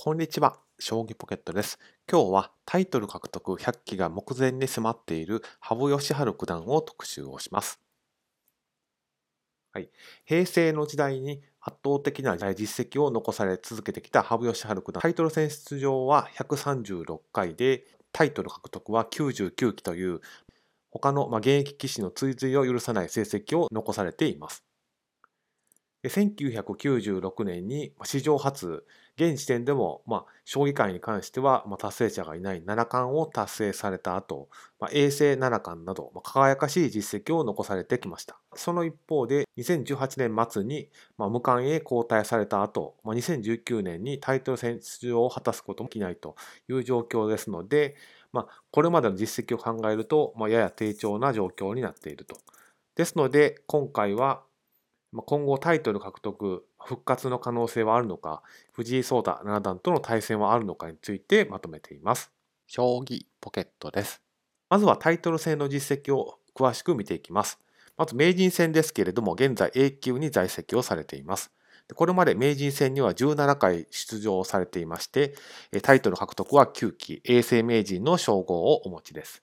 こんにちは、将棋ポケットです。今日はタイトル獲得100期が目前に迫っている羽生善治九段を特集をします。はい、平成の時代に圧倒的な実績を残され続けてきた羽生善治九段。タイトル戦出場は136回で、タイトル獲得は99期という、他の現役棋士の追随を許さない成績を残されています。1996年に史上初、現時点でも、まあ、将棋界に関しては、まあ、達成者がいない七冠を達成された後、まあ、永世七冠など、まあ、輝かしい実績を残されてきました。その一方で、2018年末に、まあ、無冠へ交代された後、まあ、2019年にタイトル戦出場を果たすこともできないという状況ですので、まあ、これまでの実績を考えると、まあ、やや低調な状況になっていると。ですので、今回は今後タイトル獲得、復活の可能性はあるのか、藤井聡太七段との対戦はあるのかについてまとめています。将棋ポケットです。まずはタイトル戦の実績を詳しく見ていきます。まず名人戦ですけれども、現在 A 級に在籍をされています。これまで名人戦には17回出場されていまして、タイトル獲得は9期、永世名人の称号をお持ちです。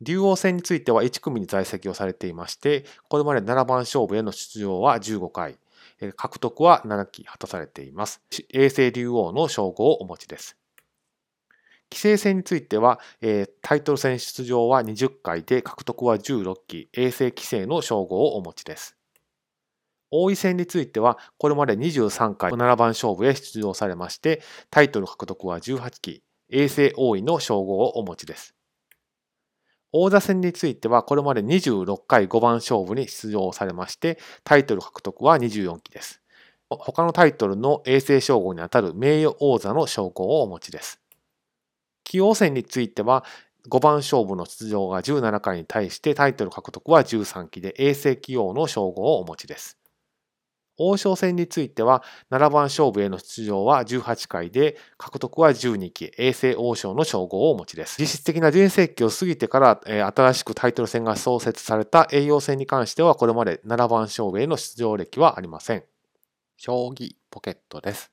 竜王戦については1組に在籍をされていまして、これまで7番勝負への出場は15回、獲得は7期果たされています。永世竜王の称号をお持ちです。棋聖戦については、タイトル戦出場は20回で獲得は16期、永世棋聖の称号をお持ちです。王位戦については、これまで23回7番勝負へ出場されまして、タイトル獲得は18期、永世王位の称号をお持ちです。王座戦については、これまで26回5番勝負に出場されまして、タイトル獲得は24期です。他のタイトルの永世称号にあたる名誉王座の称号をお持ちです。棋王戦については、5番勝負の出場が17回に対してタイトル獲得は13期で永世棋王の称号をお持ちです。王将戦については、7番勝負への出場は18回で、獲得は12期、永世王将の称号をお持ちです。実質的な全盛期を過ぎてから、えー、新しくタイトル戦が創設された栄養戦に関しては、これまで7番勝負への出場歴はありません。将棋ポケットです。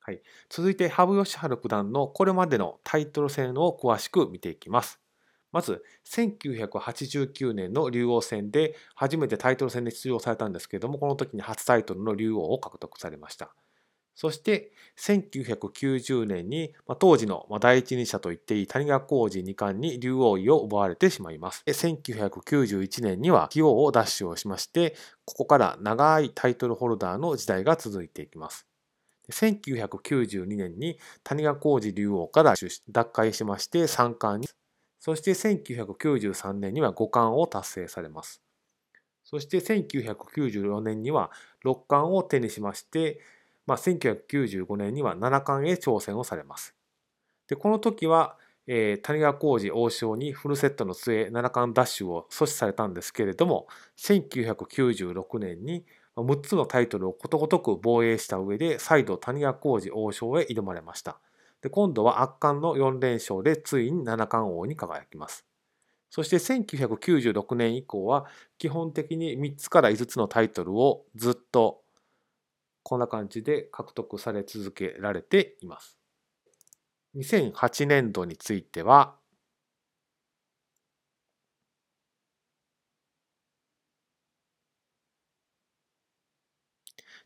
はい、続いて、羽生善治九段のこれまでのタイトル戦を詳しく見ていきます。まず、1989年の竜王戦で初めてタイトル戦で出場されたんですけれども、この時に初タイトルの竜王を獲得されました。そして、1990年に、まあ、当時の第一人者と言っていい谷川浩司二冠に竜王位を奪われてしまいます。1991年には棋王を奪取をしまして、ここから長いタイトルホルダーの時代が続いていきます。1992年に谷川浩司竜王から奪回しまして三冠にそして1993年には五冠を達成されます。そして1994年には六冠を手にしまして、まあ、1995年には七冠へ挑戦をされます。でこの時は、えー、谷川浩司王将にフルセットの末七冠奪取を阻止されたんですけれども1996年に6つのタイトルをことごとく防衛した上で再度谷川浩司王将へ挑まれました。で今度は圧巻の4連勝でついに七冠王に輝きます。そして1996年以降は基本的に3つから5つのタイトルをずっとこんな感じで獲得され続けられています。2008年度については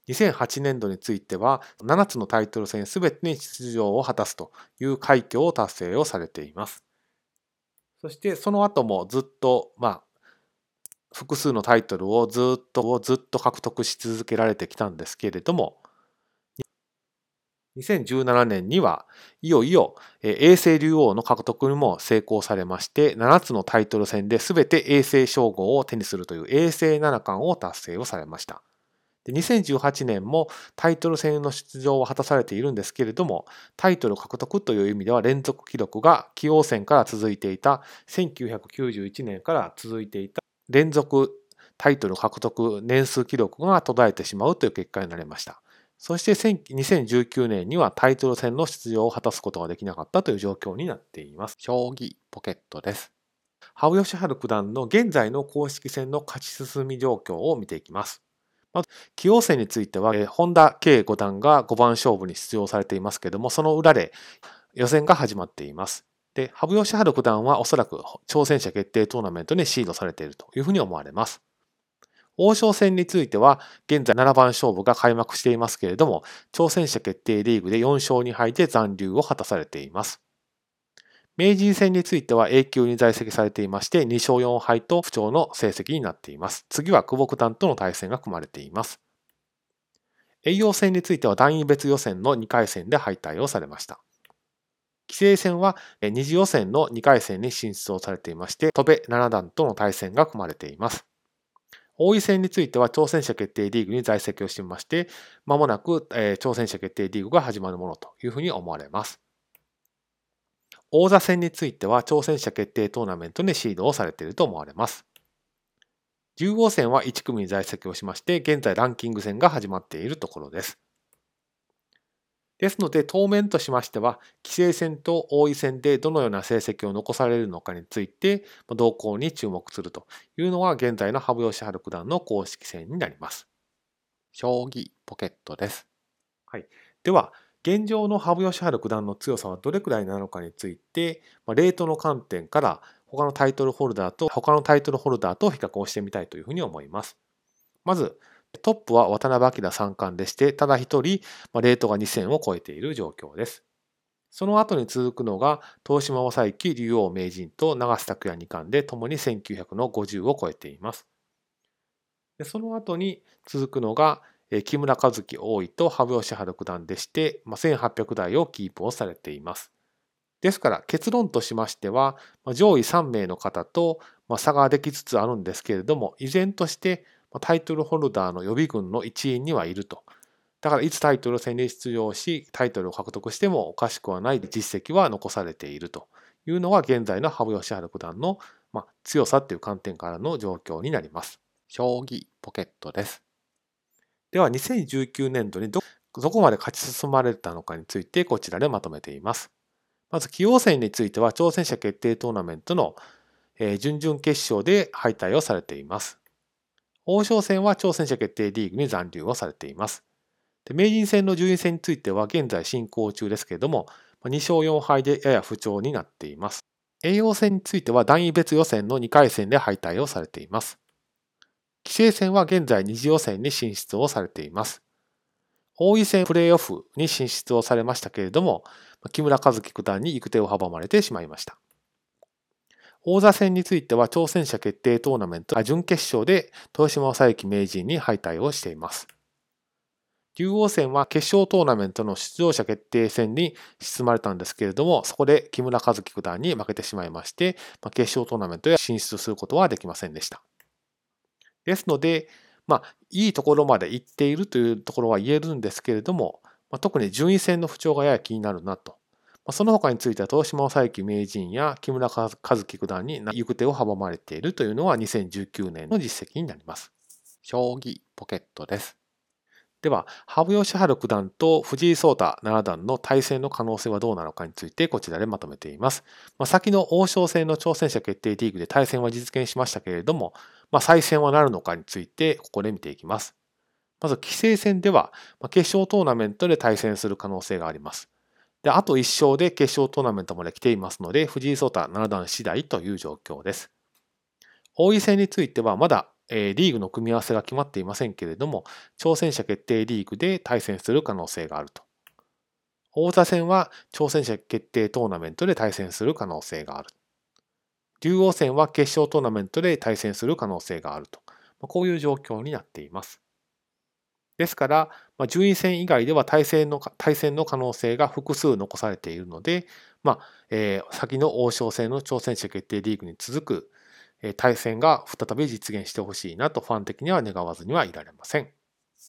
2008年度については7つのタイトル戦すべてに出場を果たすという快挙を達成をされています。そしてその後もずっとまあ複数のタイトルをずっとずっと獲得し続けられてきたんですけれども2017年にはいよいよ永世竜王の獲得にも成功されまして7つのタイトル戦で全て永世称号を手にするという永世七冠を達成をされました。で2018年もタイトル戦の出場を果たされているんですけれどもタイトル獲得という意味では連続記録が棋王戦から続いていた1991年から続いていた連続タイトル獲得年数記録が途絶えてしまうという結果になりました。そして2019年にはタイトル戦の出場を果たすことができなかったという状況になっています。将棋ポケットです。羽生善治九段の現在の公式戦の勝ち進み状況を見ていきます。まず、棋王戦については、本田圭五段が5番勝負に出場されていますけども、その裏で予選が始まっています。で、羽生善治九段はおそらく挑戦者決定トーナメントにシードされているというふうに思われます。王将戦については、現在7番勝負が開幕していますけれども、挑戦者決定リーグで4勝2敗で残留を果たされています。名人戦については A 級に在籍されていまして、2勝4敗と不調の成績になっています。次は久保九段との対戦が組まれています。栄養戦については団位別予選の2回戦で敗退をされました。棋聖戦は二次予選の2回戦に進出をされていまして、戸部七段との対戦が組まれています。王位戦については挑戦者決定リーグに在籍をしていまして、まもなく、挑戦者決定リーグが始まるものというふうに思われます。王座戦については挑戦者決定トーナメントにシードをされていると思われます。竜王戦は1組に在籍をしまして、現在ランキング戦が始まっているところです。ですので、当面としましては、棋聖戦と王位戦でどのような成績を残されるのかについて、動向に注目するというのは、現在の羽生善治九段の公式戦になります。将棋ポケットです。はい。では、現状の羽生善治九段の強さはどれくらいなのかについて、まレートの観点から他のタイトルホルダーと他のタイトルホルダーと比較をしてみたいというふうに思います。まず、トップは渡辺明三冠でして、ただ一人ま、レートが2000を超えている状況です。その後に続くのが、東島正幸竜王名人と長瀬拓也二冠で、共に1950を超えています。でその後に続くのが、木村和樹王位と羽生善治九段でして、1800台をキープをされています。ですから結論としましては、上位3名の方と差ができつつあるんですけれども、依然としてタイトルホルダーの予備軍の一員にはいると。だからいつタイトル戦に出場し、タイトルを獲得してもおかしくはない実績は残されているというのは現在の羽生善治九段の、まあ、強さっていう観点からの状況になります。将棋ポケットです。では2019年度にどどこまで勝ち進まれたのかについてこちらでまとめています。まず、棋王戦については挑戦者決定トーナメントの準々決勝で敗退をされています。王将戦は挑戦者決定リーグに残留をされています。で名人戦の順位戦については現在進行中ですけれども、2勝4敗でやや不調になっています。栄養戦については段位別予選の2回戦で敗退をされています。棋聖戦は現在二次予選に進出をされています。王位戦プレーオフに進出をされましたけれども、木村和樹九段に行く手を阻まれてしまいました。王座戦については挑戦者決定トーナメント準決勝で豊島正幸名人に敗退をしています。竜王戦は決勝トーナメントの出場者決定戦に進まれたんですけれども、そこで木村和樹九段に負けてしまいまして、決勝トーナメントへ進出することはできませんでした。ですので、まあ、いいところまで行っているというところは言えるんですけれども、まあ、特に順位戦の不調がやや気になるなとその他については、東島佐伯名人や木村和樹九段に行く手を阻まれているというのは2019年の実績になります。将棋ポケットです。では、羽生善治九段と藤井聡太七段の対戦の可能性はどうなのかについてこちらでまとめています。まあ、先の王将戦の挑戦者決定リーグで対戦は実現しましたけれども、まあ、再戦はなるのかについてここで見ていきます。まず、棋聖戦では、決勝トーナメントで対戦する可能性があります。で、あと1勝で決勝トーナメントまで来ていますので、藤井聡太七段次第という状況です。王位戦についてはまだ、えー、リーグの組み合わせが決まっていませんけれども、挑戦者決定リーグで対戦する可能性があると。王座戦は挑戦者決定トーナメントで対戦する可能性がある。竜王戦は決勝トーナメントで対戦する可能性があると。こういう状況になっています。ですから、まあ、順位戦以外では対戦の対戦の可能性が複数残されているので、まあえー、先の王将戦の挑戦者決定リーグに続く、えー、対戦が再び実現してほしいなとファン的には願わずにはいられません。